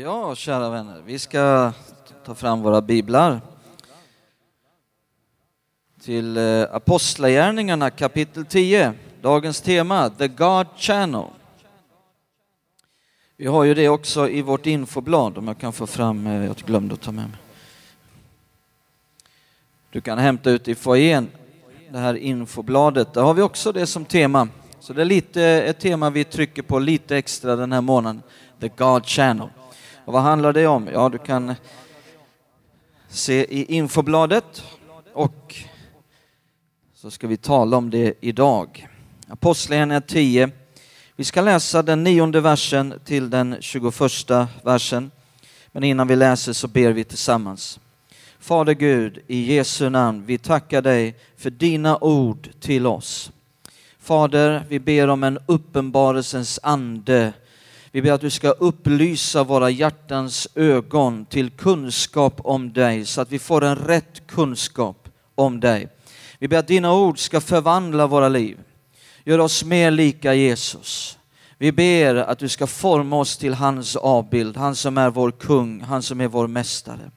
Ja, kära vänner, vi ska ta fram våra biblar till eh, Apostlagärningarna kapitel 10. Dagens tema, The God Channel. Vi har ju det också i vårt infoblad, om jag kan få fram, eh, jag glömde att ta med mig. Du kan hämta ut i foajén det här infobladet. Där har vi också det som tema. Så det är lite ett tema vi trycker på lite extra den här månaden, The God Channel. Och vad handlar det om? Ja, du kan se i infobladet och så ska vi tala om det idag. Apostlagärningarna 10. Vi ska läsa den nionde versen till den 21 versen. Men innan vi läser så ber vi tillsammans. Fader Gud, i Jesu namn, vi tackar dig för dina ord till oss. Fader, vi ber om en uppenbarelsens ande vi ber att du ska upplysa våra hjärtans ögon till kunskap om dig så att vi får en rätt kunskap om dig. Vi ber att dina ord ska förvandla våra liv, göra oss mer lika Jesus. Vi ber att du ska forma oss till hans avbild, han som är vår kung, han som är vår mästare.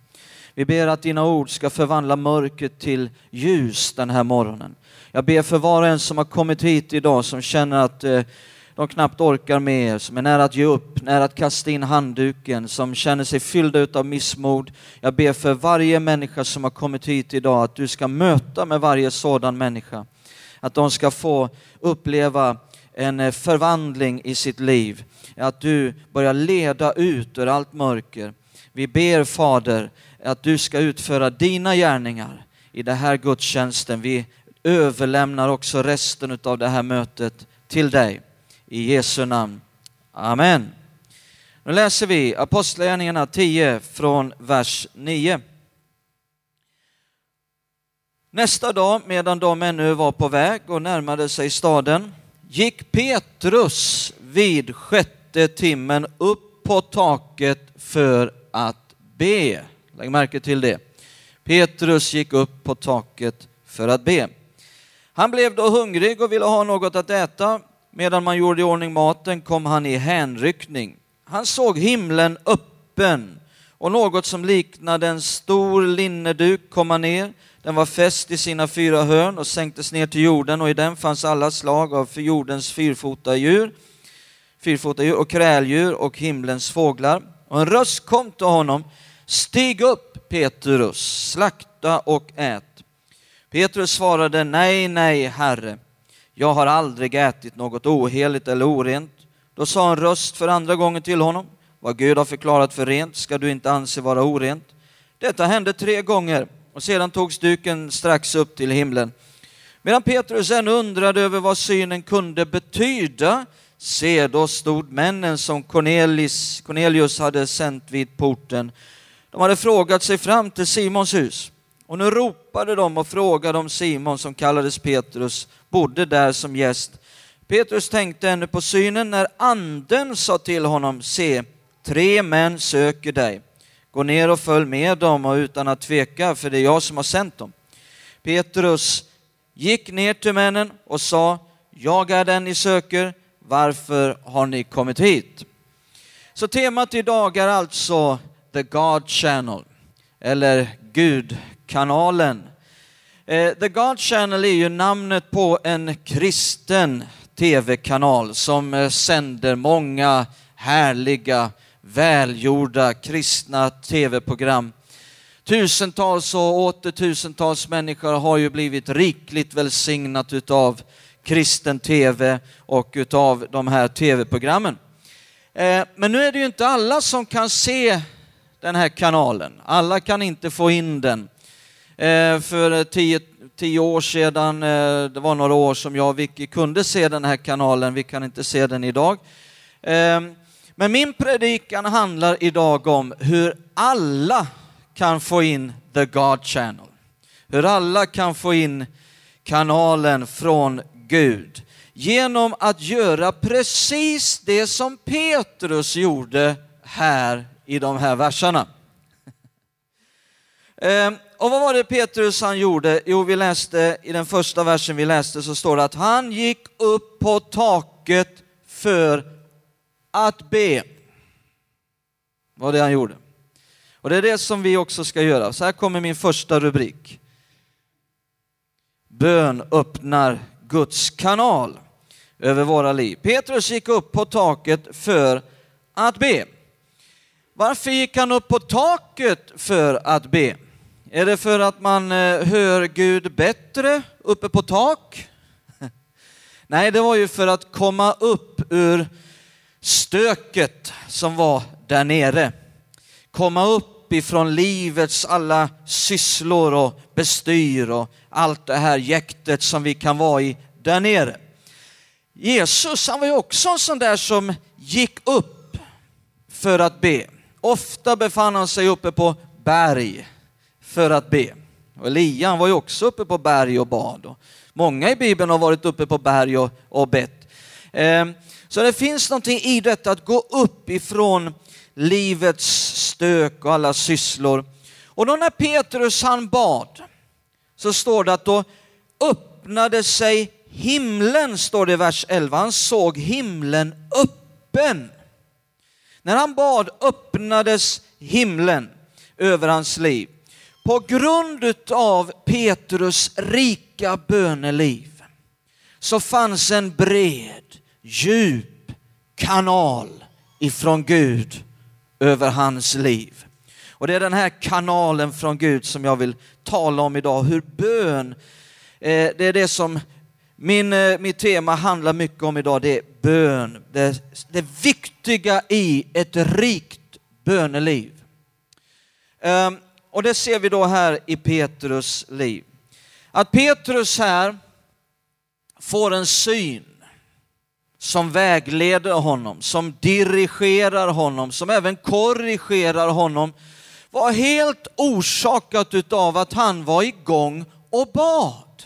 Vi ber att dina ord ska förvandla mörkret till ljus den här morgonen. Jag ber för var och en som har kommit hit idag som känner att eh, de knappt orkar mer, som är nära att ge upp, nära att kasta in handduken, som känner sig fyllda av missmod. Jag ber för varje människa som har kommit hit idag att du ska möta med varje sådan människa. Att de ska få uppleva en eh, förvandling i sitt liv. Att du börjar leda ut ur allt mörker. Vi ber Fader att du ska utföra dina gärningar i den här gudstjänsten. Vi överlämnar också resten av det här mötet till dig. I Jesu namn. Amen. Nu läser vi Apostlagärningarna 10 från vers 9. Nästa dag, medan de ännu var på väg och närmade sig staden, gick Petrus vid sjätte timmen upp på taket för att be. Lägg märke till det. Petrus gick upp på taket för att be. Han blev då hungrig och ville ha något att äta. Medan man gjorde i ordning maten kom han i hänryckning. Han såg himlen öppen och något som liknade en stor linneduk komma ner. Den var fäst i sina fyra hörn och sänktes ner till jorden och i den fanns alla slag av för jordens fyrfota djur, fyrfota djur och kräldjur och himlens fåglar. Och en röst kom till honom. Stig upp Petrus, slakta och ät. Petrus svarade nej, nej, Herre jag har aldrig ätit något oheligt eller orent. Då sa en röst för andra gången till honom, vad Gud har förklarat för rent ska du inte anse vara orent. Detta hände tre gånger och sedan togs duken strax upp till himlen. Medan Petrus ännu undrade över vad synen kunde betyda, se då stod männen som Cornelis, Cornelius hade sänt vid porten. De hade frågat sig fram till Simons hus. Och nu ropade de och frågade om Simon som kallades Petrus bodde där som gäst. Petrus tänkte ännu på synen när anden sa till honom, se, tre män söker dig. Gå ner och följ med dem och utan att tveka, för det är jag som har sänt dem. Petrus gick ner till männen och sa, jag är den ni söker, varför har ni kommit hit? Så temat idag är alltså The God Channel, eller Gud kanalen. Eh, The God Channel är ju namnet på en kristen tv-kanal som eh, sänder många härliga, välgjorda kristna tv-program. Tusentals och åter tusentals människor har ju blivit rikligt välsignat utav kristen tv och utav de här tv-programmen. Eh, men nu är det ju inte alla som kan se den här kanalen. Alla kan inte få in den. Eh, för eh, tio, tio år sedan, eh, det var några år som jag och Vicky kunde se den här kanalen, vi kan inte se den idag. Ehm, men min predikan handlar idag om hur alla kan få in the God channel. Hur alla kan få in kanalen från Gud genom att göra precis det som Petrus gjorde här i de här verserna. Ehm, och vad var det Petrus han gjorde? Jo, vi läste i den första versen vi läste så står det att han gick upp på taket för att be. var det han gjorde. Och det är det som vi också ska göra. Så här kommer min första rubrik. Bön öppnar Guds kanal över våra liv. Petrus gick upp på taket för att be. Varför gick han upp på taket för att be? Är det för att man eh, hör Gud bättre uppe på tak? Nej, det var ju för att komma upp ur stöket som var där nere. Komma upp ifrån livets alla sysslor och bestyr och allt det här jäktet som vi kan vara i där nere. Jesus, han var ju också en sån där som gick upp för att be. Ofta befann han sig uppe på berg för att be. Och Elia han var ju också uppe på berg och bad. Många i Bibeln har varit uppe på berg och, och bett. Ehm, så det finns någonting i detta att gå upp ifrån livets stök och alla sysslor. Och då när Petrus han bad så står det att då öppnade sig himlen, står det i vers 11. Han såg himlen öppen. När han bad öppnades himlen över hans liv. På grund av Petrus rika böneliv så fanns en bred, djup kanal ifrån Gud över hans liv. Och det är den här kanalen från Gud som jag vill tala om idag, hur bön, eh, det är det som min, eh, mitt tema handlar mycket om idag, det är bön. Det, det viktiga i ett rikt böneliv. Ehm, och det ser vi då här i Petrus liv. Att Petrus här får en syn som vägleder honom, som dirigerar honom, som även korrigerar honom, var helt orsakat utav att han var igång och bad.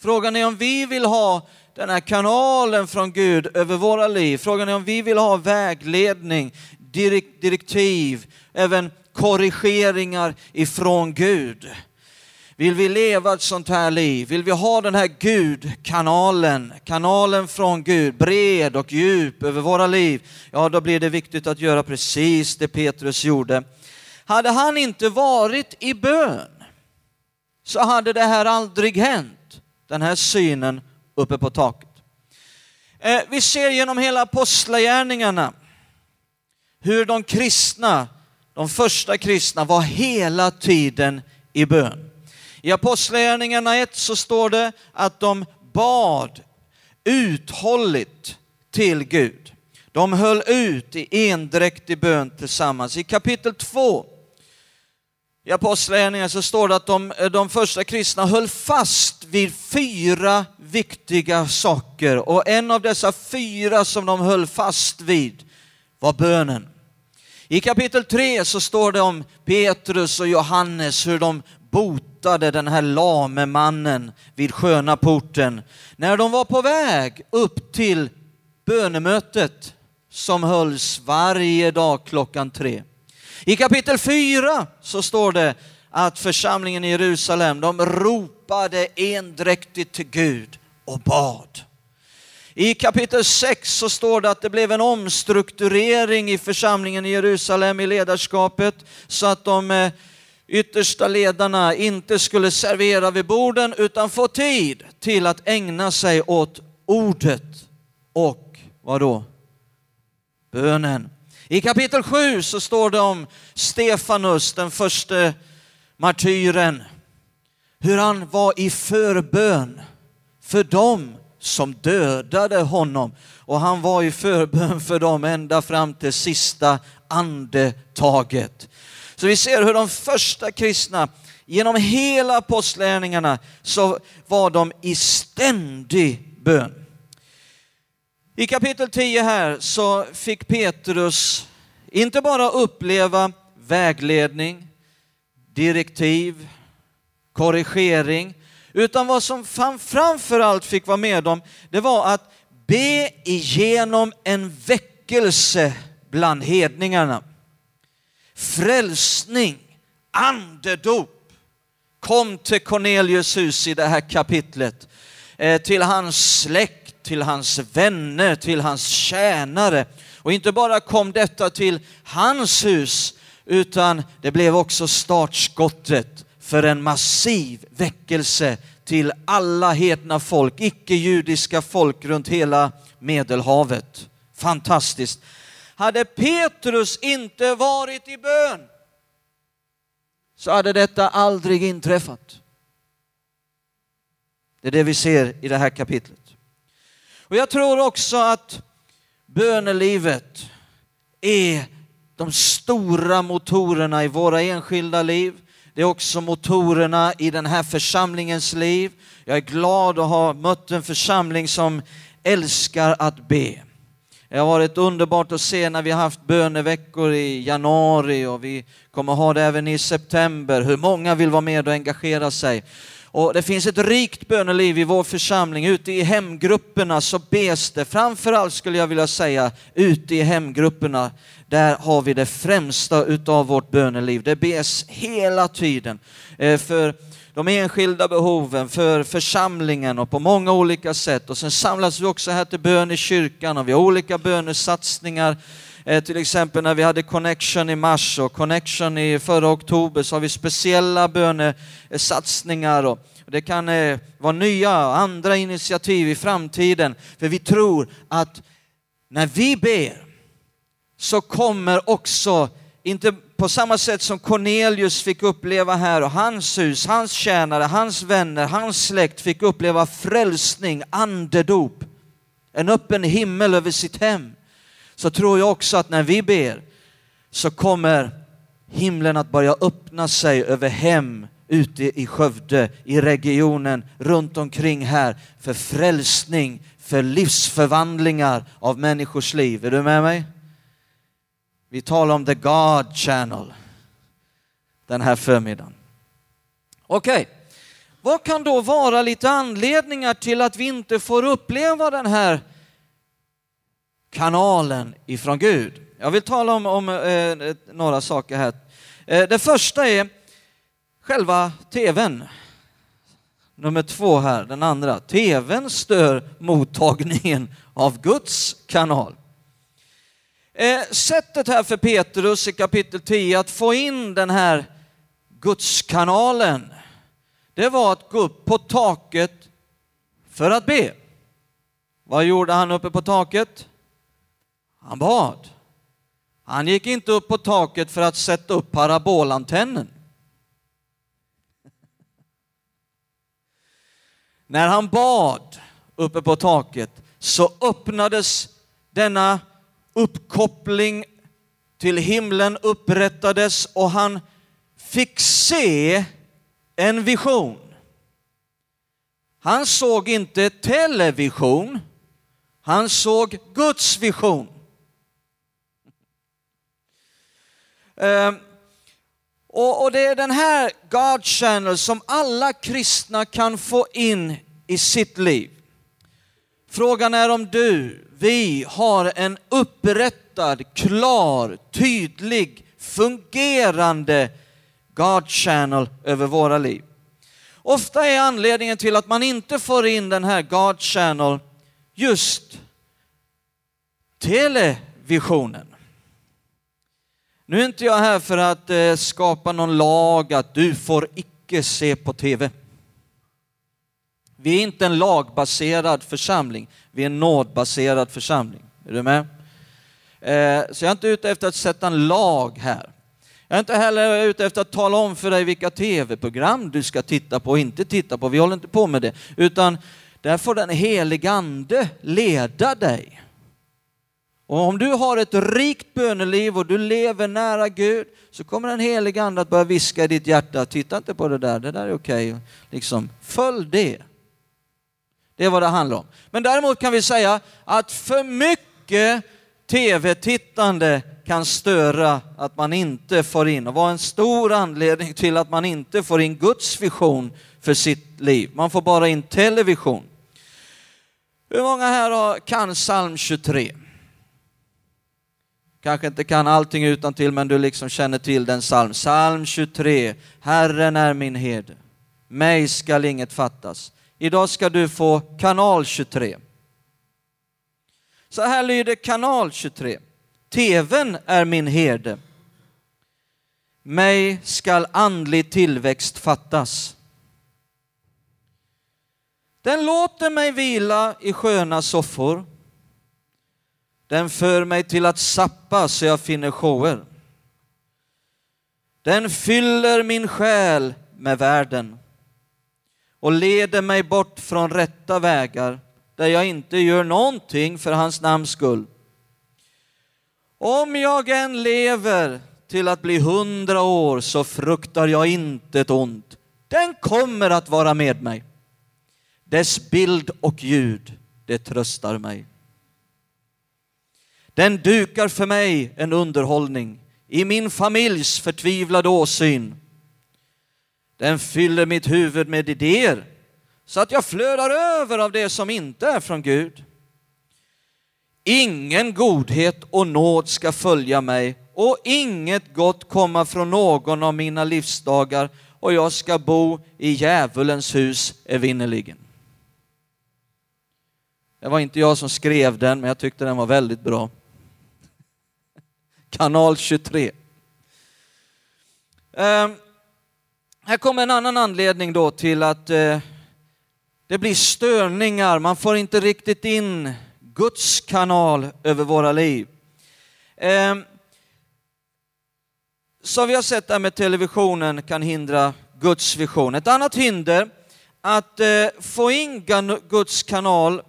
Frågan är om vi vill ha den här kanalen från Gud över våra liv. Frågan är om vi vill ha vägledning, direktiv, även korrigeringar ifrån Gud. Vill vi leva ett sånt här liv? Vill vi ha den här Gud-kanalen, kanalen från Gud, bred och djup över våra liv? Ja, då blir det viktigt att göra precis det Petrus gjorde. Hade han inte varit i bön så hade det här aldrig hänt, den här synen uppe på taket. Eh, vi ser genom hela apostlagärningarna hur de kristna de första kristna var hela tiden i bön. I Apostlagärningarna 1 så står det att de bad uthålligt till Gud. De höll ut i endräktig bön tillsammans. I kapitel 2 i Apostlagärningarna så står det att de, de första kristna höll fast vid fyra viktiga saker och en av dessa fyra som de höll fast vid var bönen. I kapitel 3 så står det om Petrus och Johannes, hur de botade den här lame mannen vid sköna porten. När de var på väg upp till bönemötet som hölls varje dag klockan tre. I kapitel 4 så står det att församlingen i Jerusalem, de ropade endräktigt till Gud och bad. I kapitel 6 så står det att det blev en omstrukturering i församlingen i Jerusalem i ledarskapet så att de eh, yttersta ledarna inte skulle servera vid borden utan få tid till att ägna sig åt ordet och vad då? Bönen. I kapitel 7 så står det om Stefanus, den första martyren, hur han var i förbön för dem som dödade honom. Och han var i förbön för dem ända fram till sista andetaget. Så vi ser hur de första kristna, genom hela apostlärningarna, så var de i ständig bön. I kapitel 10 här så fick Petrus inte bara uppleva vägledning, direktiv, korrigering, utan vad som han fick vara med om, det var att be igenom en väckelse bland hedningarna. Frälsning, andedop kom till Cornelius hus i det här kapitlet. Eh, till hans släkt, till hans vänner, till hans tjänare. Och inte bara kom detta till hans hus, utan det blev också startskottet för en massiv väckelse till alla hedna folk, icke-judiska folk runt hela Medelhavet. Fantastiskt. Hade Petrus inte varit i bön så hade detta aldrig inträffat. Det är det vi ser i det här kapitlet. Och jag tror också att bönelivet är de stora motorerna i våra enskilda liv. Det är också motorerna i den här församlingens liv. Jag är glad att ha mött en församling som älskar att be. Det har varit underbart att se när vi har haft böneveckor i januari och vi kommer ha det även i september, hur många vill vara med och engagera sig. Och det finns ett rikt böneliv i vår församling. Ute i hemgrupperna så bes det, framförallt skulle jag vilja säga, ute i hemgrupperna, där har vi det främsta utav vårt böneliv. Det bes hela tiden eh, för de enskilda behoven, för församlingen och på många olika sätt. Och sen samlas vi också här till bön i kyrkan och vi har olika bönesatsningar. Eh, till exempel när vi hade Connection i mars och Connection i förra oktober så har vi speciella bönesatsningar. Och det kan eh, vara nya andra initiativ i framtiden. För vi tror att när vi ber så kommer också, inte på samma sätt som Cornelius fick uppleva här och hans hus, hans tjänare, hans vänner, hans släkt fick uppleva frälsning, andedop, en öppen himmel över sitt hem. Så tror jag också att när vi ber så kommer himlen att börja öppna sig över hem ute i Skövde, i regionen, runt omkring här för frälsning, för livsförvandlingar av människors liv. Är du med mig? Vi talar om the God channel den här förmiddagen. Okej, okay. vad kan då vara lite anledningar till att vi inte får uppleva den här kanalen ifrån Gud? Jag vill tala om, om eh, några saker här. Eh, det första är själva tvn. Nummer två här, den andra. Tvn stör mottagningen av Guds kanal. Eh, sättet här för Petrus i kapitel 10 att få in den här gudskanalen, det var att gå upp på taket för att be. Vad gjorde han uppe på taket? Han bad. Han gick inte upp på taket för att sätta upp parabolantennen. När han bad uppe på taket så öppnades denna uppkoppling till himlen upprättades och han fick se en vision. Han såg inte television, han såg Guds vision. Ehm, och, och, det är den här God channel som alla kristna kan få in i sitt liv. Frågan är om du, vi har en upprättad, klar, tydlig, fungerande God channel över våra liv. Ofta är anledningen till att man inte får in den här God channel just televisionen. Nu är inte jag här för att eh, skapa någon lag att du får icke se på tv. Vi är inte en lagbaserad församling, vi är en nådbaserad församling. Är du med? Eh, så jag är inte ute efter att sätta en lag här. Jag är inte heller ute efter att tala om för dig vilka tv-program du ska titta på och inte titta på. Vi håller inte på med det. Utan där får den helige ande leda dig. Och om du har ett rikt böneliv och du lever nära Gud så kommer den helige ande att börja viska i ditt hjärta, titta inte på det där, det där är okej. Okay. Liksom, följ det. Det är vad det handlar om. Men däremot kan vi säga att för mycket tv-tittande kan störa att man inte får in och vara en stor anledning till att man inte får in Guds vision för sitt liv. Man får bara in television. Hur många här kan psalm 23? Kanske inte kan allting utan till men du liksom känner till den psalm. Psalm 23. Herren är min herde. Mig skall inget fattas. Idag ska du få kanal 23. Så här lyder kanal 23. TVn är min herde. Mig skall andlig tillväxt fattas. Den låter mig vila i sköna soffor. Den för mig till att sappa så jag finner shower. Den fyller min själ med världen och leder mig bort från rätta vägar där jag inte gör någonting för hans namns skull. Om jag än lever till att bli hundra år så fruktar jag inte ett ont. Den kommer att vara med mig. Dess bild och ljud, det tröstar mig. Den dukar för mig en underhållning i min familjs förtvivlade åsyn. Den fyller mitt huvud med idéer så att jag flödar över av det som inte är från Gud. Ingen godhet och nåd ska följa mig och inget gott komma från någon av mina livsdagar och jag ska bo i djävulens hus evinnerligen. Det var inte jag som skrev den, men jag tyckte den var väldigt bra. Kanal 23. Eh, här kommer en annan anledning då till att eh, det blir störningar. Man får inte riktigt in Guds kanal över våra liv. Eh, som vi har sett där med televisionen kan hindra Guds vision. Ett annat hinder att eh, få in Guds kanal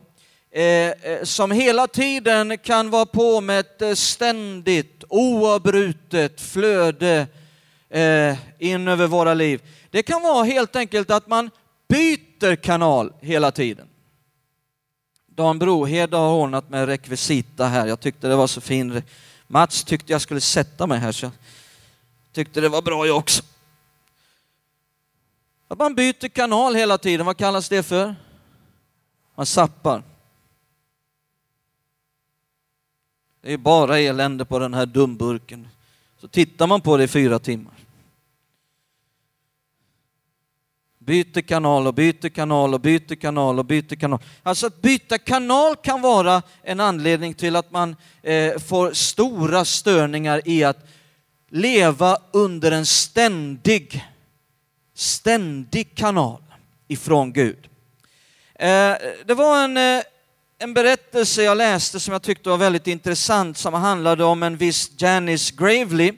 eh, eh, som hela tiden kan vara på med ett eh, ständigt oavbrutet flöde eh, in över våra liv. Det kan vara helt enkelt att man byter kanal hela tiden. Dan Brohed har ordnat med rekvisita här. Jag tyckte det var så fin. Mats tyckte jag skulle sätta mig här så jag tyckte det var bra jag också. Att man byter kanal hela tiden, vad kallas det för? Man sappar. Det är bara elände på den här dumburken. Så tittar man på det i fyra timmar. Byter kanal och byter kanal och byter kanal och byter kanal. Alltså att byta kanal kan vara en anledning till att man eh, får stora störningar i att leva under en ständig, ständig kanal ifrån Gud. Eh, det var en, eh, en berättelse jag läste som jag tyckte var väldigt intressant som handlade om en viss Janice Gravely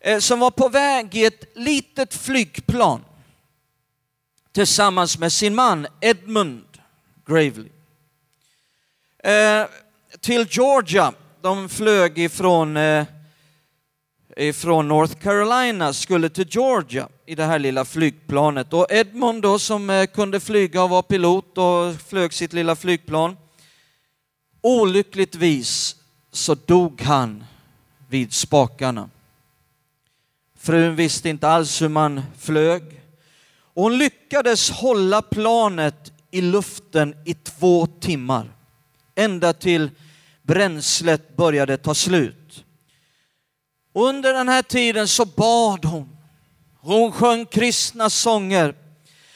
eh, som var på väg i ett litet flygplan tillsammans med sin man Edmund Gravely. Eh, till Georgia. De flög ifrån, eh, ifrån North Carolina, skulle till Georgia i det här lilla flygplanet. Och Edmund då som kunde flyga och var pilot och flög sitt lilla flygplan. Olyckligtvis så dog han vid spakarna. Frun visste inte alls hur man flög. Och hon lyckades hålla planet i luften i två timmar, ända till bränslet började ta slut. Under den här tiden så bad hon. Hon sjöng kristna sånger.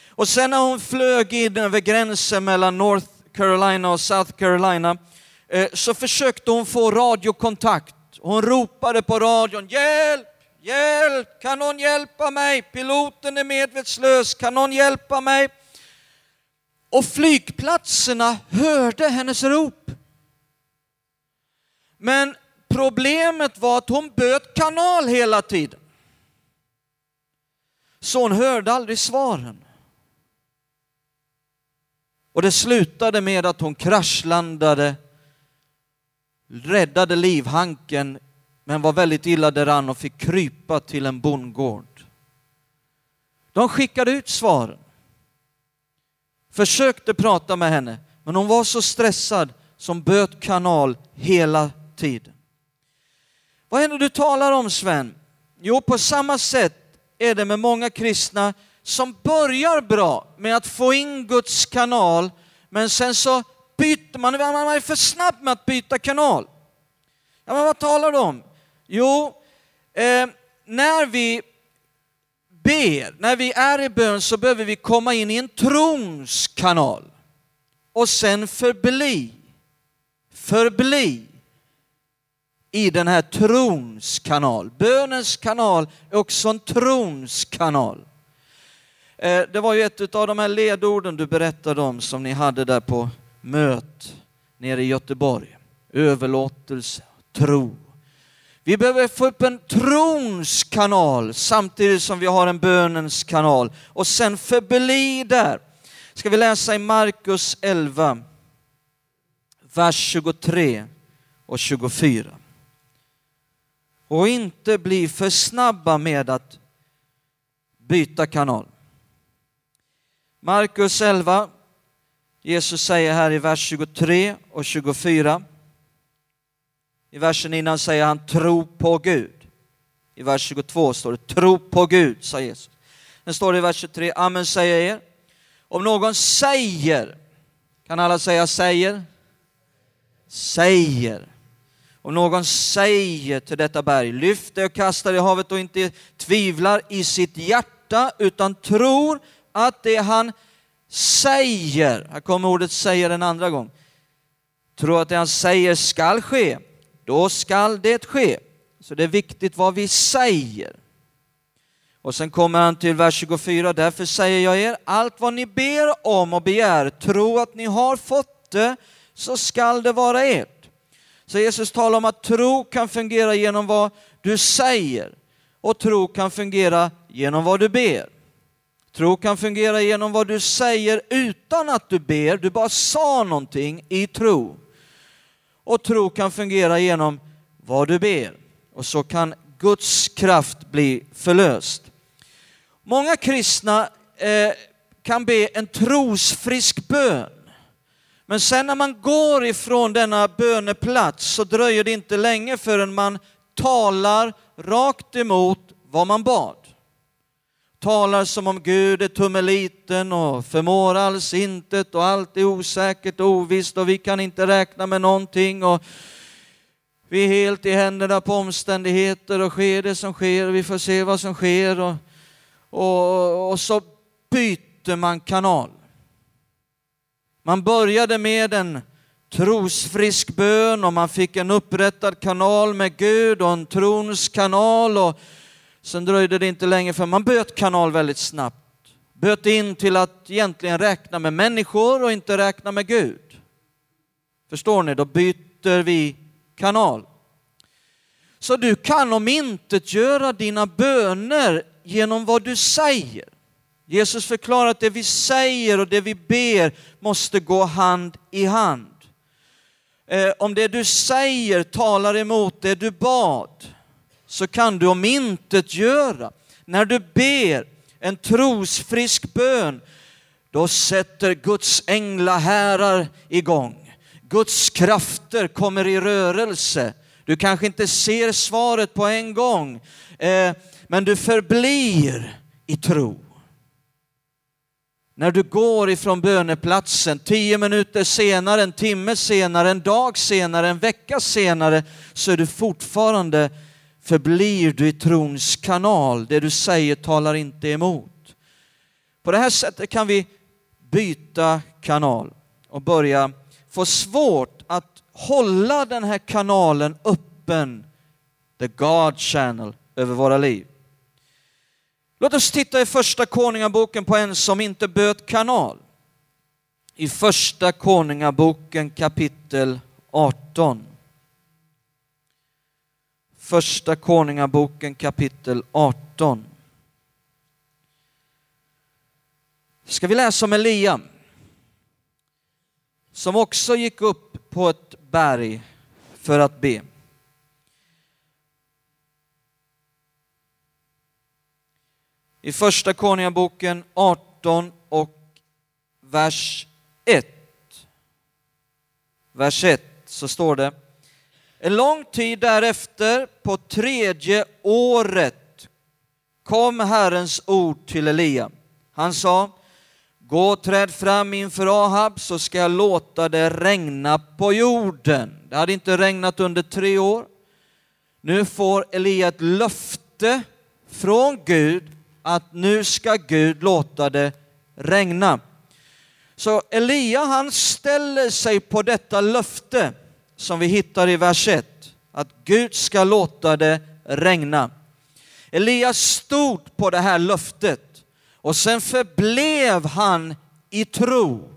Och sen när hon flög in över gränsen mellan North Carolina och South Carolina Eh, så försökte hon få radiokontakt. Hon ropade på radion, hjälp! Hjälp! Kan någon hjälpa mig? Piloten är medvetslös. Kan någon hjälpa mig? Och flygplatserna hörde hennes rop. Men problemet var att hon böt kanal hela tiden. Så hon hörde aldrig svaren. Och det slutade med att hon kraschlandade, räddade livhanken men var väldigt illa däran och fick krypa till en bondgård. De skickade ut svaren. Försökte prata med henne, men hon var så stressad som böt kanal hela tiden. Vad är det du talar om Sven? Jo, på samma sätt är det med många kristna som börjar bra med att få in Guds kanal, men sen så byter man, man är för snabb med att byta kanal. Ja, men vad talar du om? Jo, eh, när vi ber, när vi är i bön så behöver vi komma in i en trons kanal och sen förbli, förbli i den här trons kanal. Bönens kanal är också en trons kanal. Eh, det var ju ett av de här ledorden du berättade om som ni hade där på möt nere i Göteborg. Överlåtelse, tro. Vi behöver få upp en trons kanal samtidigt som vi har en bönens kanal och sen förbli där. Ska vi läsa i Markus 11, vers 23 och 24. Och inte bli för snabba med att byta kanal. Markus 11, Jesus säger här i vers 23 och 24. I versen innan säger han tro på Gud. I vers 22 står det tro på Gud, sa Jesus. Sen står det i vers 23, amen säger jag er. Om någon säger, kan alla säga säger? Säger. Om någon säger till detta berg, lyft det och kasta det i havet och inte tvivlar i sitt hjärta utan tror att det han säger, här kommer ordet säger en andra gång, tror att det han säger skall ske, då skall det ske. Så det är viktigt vad vi säger. Och sen kommer han till vers 24, därför säger jag er, allt vad ni ber om och begär, tro att ni har fått det, så skall det vara ert. Så Jesus talar om att tro kan fungera genom vad du säger och tro kan fungera genom vad du ber. Tro kan fungera genom vad du säger utan att du ber, du bara sa någonting i tro. Och tro kan fungera genom vad du ber. Och så kan Guds kraft bli förlöst. Många kristna eh, kan be en trosfrisk bön. Men sen när man går ifrån denna böneplats så dröjer det inte länge förrän man talar rakt emot vad man bad. Talar som om Gud är tummeliten och förmår alls intet och allt är osäkert och ovisst och vi kan inte räkna med någonting och vi är helt i händerna på omständigheter och sker det som sker och vi får se vad som sker och, och, och så byter man kanal. Man började med en trosfrisk bön och man fick en upprättad kanal med Gud och en trons kanal och sen dröjde det inte länge för man böt kanal väldigt snabbt. Böt in till att egentligen räkna med människor och inte räkna med Gud. Förstår ni? Då byter vi kanal. Så du kan om inte göra dina böner genom vad du säger. Jesus förklarar att det vi säger och det vi ber måste gå hand i hand. Eh, om det du säger talar emot det du bad så kan du om intet göra. När du ber en trosfrisk bön, då sätter Guds änglaherrar igång. Guds krafter kommer i rörelse. Du kanske inte ser svaret på en gång, eh, men du förblir i tro. När du går ifrån böneplatsen tio minuter senare, en timme senare, en dag senare, en vecka senare så är du fortfarande, förblir du i trons kanal. Det du säger talar inte emot. På det här sättet kan vi byta kanal och börja få svårt att hålla den här kanalen öppen, the God channel, över våra liv. Låt oss titta i första konungaboken på en som inte böt kanal. I första konungaboken kapitel 18. Första konungaboken kapitel 18. Ska vi läsa om Elia som också gick upp på ett berg för att be. i första Konungaboken 18 och vers 1. Vers 1 så står det en lång tid därefter, på tredje året, kom Herrens ord till Elia. Han sa, gå och träd fram inför Ahab så ska jag låta det regna på jorden. Det hade inte regnat under tre år. Nu får Elia ett löfte från Gud att nu ska Gud låta det regna. Så Elia han ställer sig på detta löfte som vi hittar i vers 1. att Gud ska låta det regna. Elias stod på det här löftet och sen förblev han i tro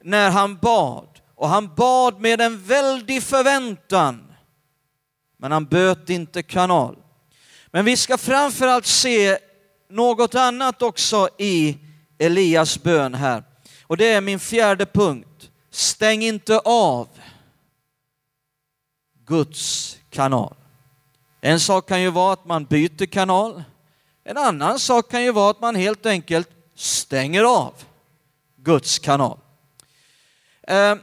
när han bad. Och han bad med en väldig förväntan. Men han böt inte kanal. Men vi ska framförallt se något annat också i Elias bön här. Och det är min fjärde punkt. Stäng inte av Guds kanal. En sak kan ju vara att man byter kanal. En annan sak kan ju vara att man helt enkelt stänger av Guds kanal. Ehm,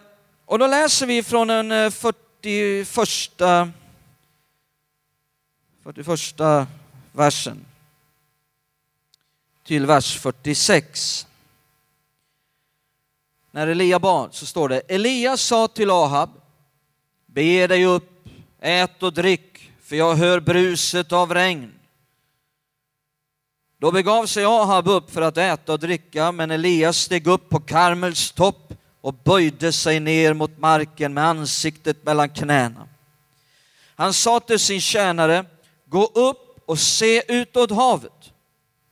och då läser vi från den 41, 41 versen till vers 46. När Elia bad så står det, Elias sa till Ahab, bege dig upp, ät och drick, för jag hör bruset av regn. Då begav sig Ahab upp för att äta och dricka, men Elias steg upp på Karmels topp och böjde sig ner mot marken med ansiktet mellan knäna. Han sa till sin tjänare, gå upp och se utåt havet.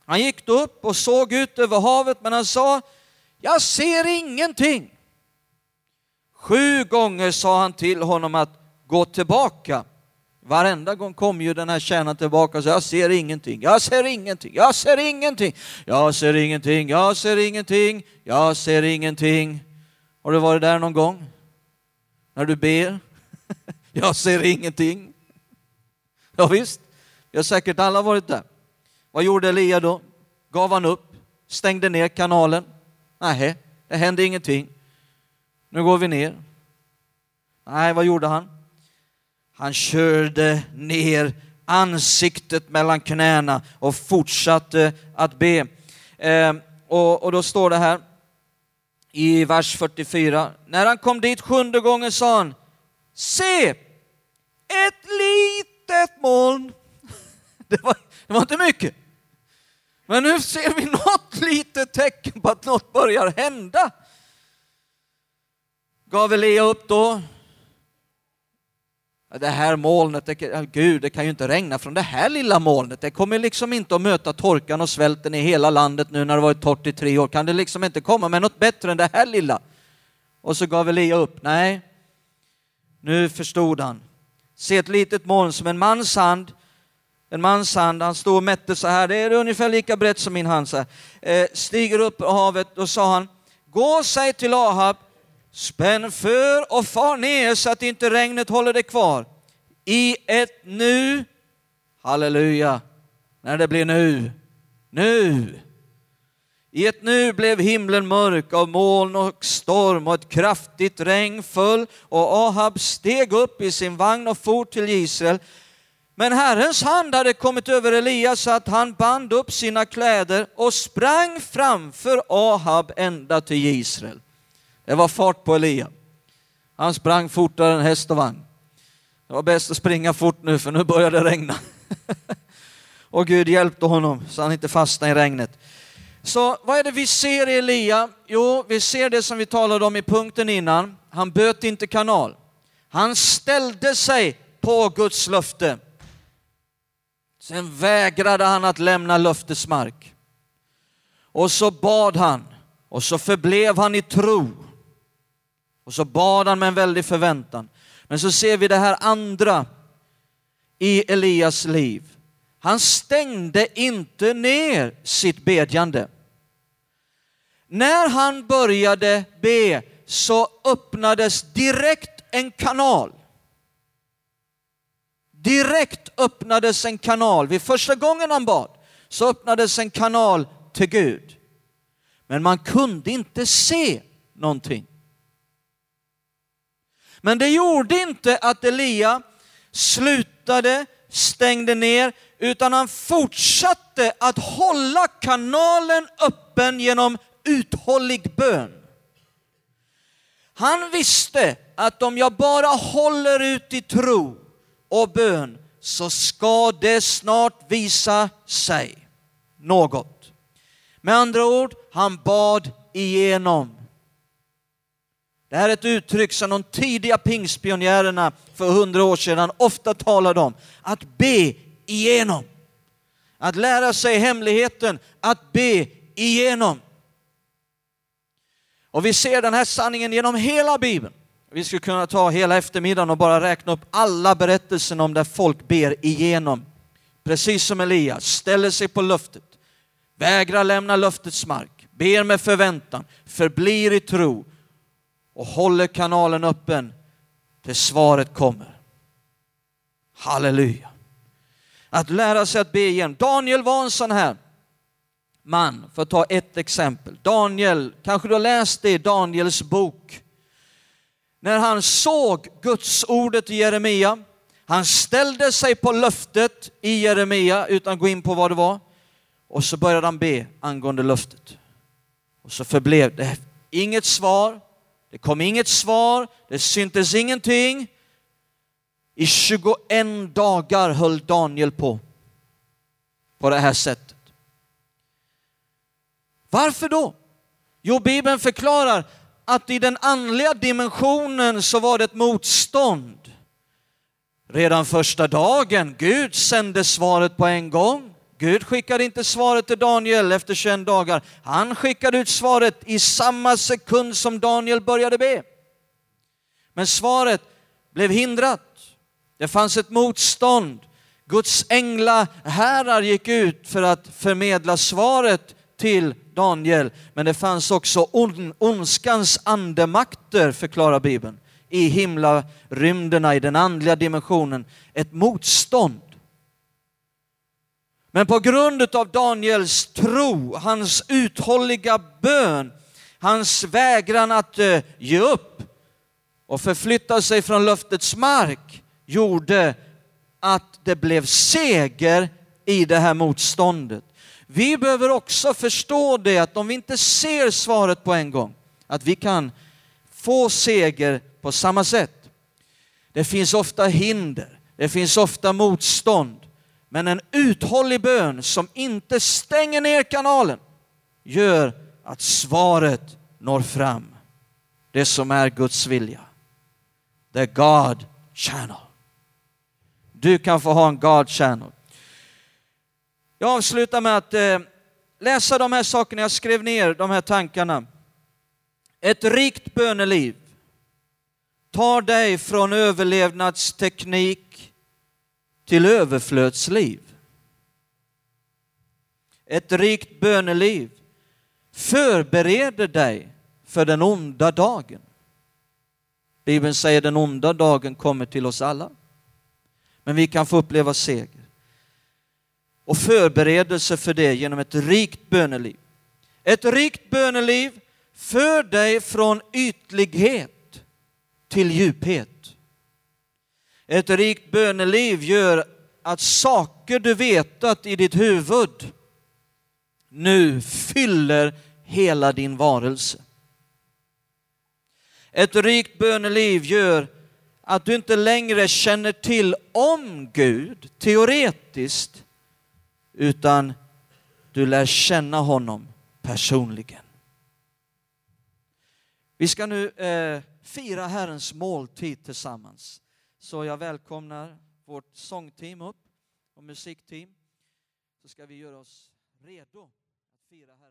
Han gick då upp och såg ut över havet, men han sa, jag ser ingenting. Sju gånger sa han till honom att gå tillbaka. Varenda gång kom ju den här tjänaren tillbaka och sa, jag ser ingenting, jag ser ingenting, jag ser ingenting, jag ser ingenting, jag ser ingenting, jag ser ingenting. Har du varit där någon gång? När du ber? Jag ser ingenting. Ja, visst, vi har säkert alla varit där. Vad gjorde Elia då? Gav han upp? Stängde ner kanalen? Nej, det hände ingenting. Nu går vi ner. Nej, vad gjorde han? Han körde ner ansiktet mellan knäna och fortsatte att be. Eh, och, och då står det här i vers 44. När han kom dit sjunde gången sa han, se, ett litet moln. Det var, det var inte mycket. Men nu ser vi något litet tecken på att något börjar hända. Gav Elia upp då? Det här molnet, det, gud, det kan ju inte regna från det här lilla molnet. Det kommer liksom inte att möta torkan och svälten i hela landet nu när det varit torrt i tre år. Kan det liksom inte komma med något bättre än det här lilla? Och så gav Elia upp. Nej, nu förstod han. Se ett litet moln som en mans hand en mans hand, han stod och mätte så här, det är ungefär lika brett som min hand. Så här. Eh, stiger upp på havet, då sa han, gå och säg till Ahab, spänn för och far ner så att inte regnet håller dig kvar. I ett nu, halleluja, när det blir nu, nu. I ett nu blev himlen mörk av moln och storm och ett kraftigt regn föll och Ahab steg upp i sin vagn och for till Israel. Men Herrens hand hade kommit över Elias så att han band upp sina kläder och sprang framför Ahab ända till Israel. Det var fart på Elia. Han sprang fortare än häst och vagn. Det var bäst att springa fort nu för nu börjar det regna. och Gud hjälpte honom så han inte fastnade i regnet. Så vad är det vi ser i Elia? Jo, vi ser det som vi talade om i punkten innan. Han böt inte kanal. Han ställde sig på Guds löfte. Sen vägrade han att lämna löftesmark. Och så bad han och så förblev han i tro. Och så bad han med en väldig förväntan. Men så ser vi det här andra i Elias liv. Han stängde inte ner sitt bedjande. När han började be så öppnades direkt en kanal Direkt öppnades en kanal. Vid första gången han bad så öppnades en kanal till Gud. Men man kunde inte se någonting. Men det gjorde inte att Elia slutade, stängde ner, utan han fortsatte att hålla kanalen öppen genom uthållig bön. Han visste att om jag bara håller ut i tro och bön så ska det snart visa sig något. Med andra ord, han bad igenom. Det här är ett uttryck som de tidiga pingstpionjärerna för hundra år sedan ofta talade om. Att be igenom. Att lära sig hemligheten att be igenom. Och vi ser den här sanningen genom hela Bibeln. Vi skulle kunna ta hela eftermiddagen och bara räkna upp alla berättelser om där folk ber igenom. Precis som Elias, ställer sig på löftet, vägrar lämna löftets mark, ber med förväntan, förblir i tro och håller kanalen öppen tills svaret kommer. Halleluja. Att lära sig att be igen. Daniel var en sån här man, för att ta ett exempel. Daniel, kanske du har läst det i Daniels bok. När han såg Guds ordet i Jeremia, han ställde sig på löftet i Jeremia utan att gå in på vad det var. Och så började han be angående löftet. Och så förblev det inget svar. Det kom inget svar, det syntes ingenting. I 21 dagar höll Daniel på, på det här sättet. Varför då? Jo, Bibeln förklarar att i den andliga dimensionen så var det ett motstånd. Redan första dagen, Gud sände svaret på en gång. Gud skickade inte svaret till Daniel efter 21 dagar. Han skickade ut svaret i samma sekund som Daniel började be. Men svaret blev hindrat. Det fanns ett motstånd. Guds änglaherrar gick ut för att förmedla svaret till Daniel. Men det fanns också on, ondskans andemakter, förklarar Bibeln, i himlarymderna, i den andliga dimensionen. Ett motstånd. Men på grund av Daniels tro, hans uthålliga bön, hans vägran att eh, ge upp och förflytta sig från löftets mark gjorde att det blev seger i det här motståndet. Vi behöver också förstå det att om vi inte ser svaret på en gång, att vi kan få seger på samma sätt. Det finns ofta hinder, det finns ofta motstånd, men en uthållig bön som inte stänger ner kanalen gör att svaret når fram. Det som är Guds vilja. The God channel. Du kan få ha en God channel. Jag avslutar med att eh, läsa de här sakerna, jag skrev ner de här tankarna. Ett rikt böneliv tar dig från överlevnadsteknik till överflödsliv. Ett rikt böneliv förbereder dig för den onda dagen. Bibeln säger den onda dagen kommer till oss alla. Men vi kan få uppleva seger och förberedelse för det genom ett rikt böneliv. Ett rikt böneliv för dig från ytlighet till djuphet. Ett rikt böneliv gör att saker du vetat i ditt huvud nu fyller hela din varelse. Ett rikt böneliv gör att du inte längre känner till om Gud teoretiskt utan du lär känna honom personligen. Vi ska nu eh, fira Herrens måltid tillsammans. Så jag välkomnar vårt sångteam upp och musikteam. Så ska vi göra oss redo att fira här.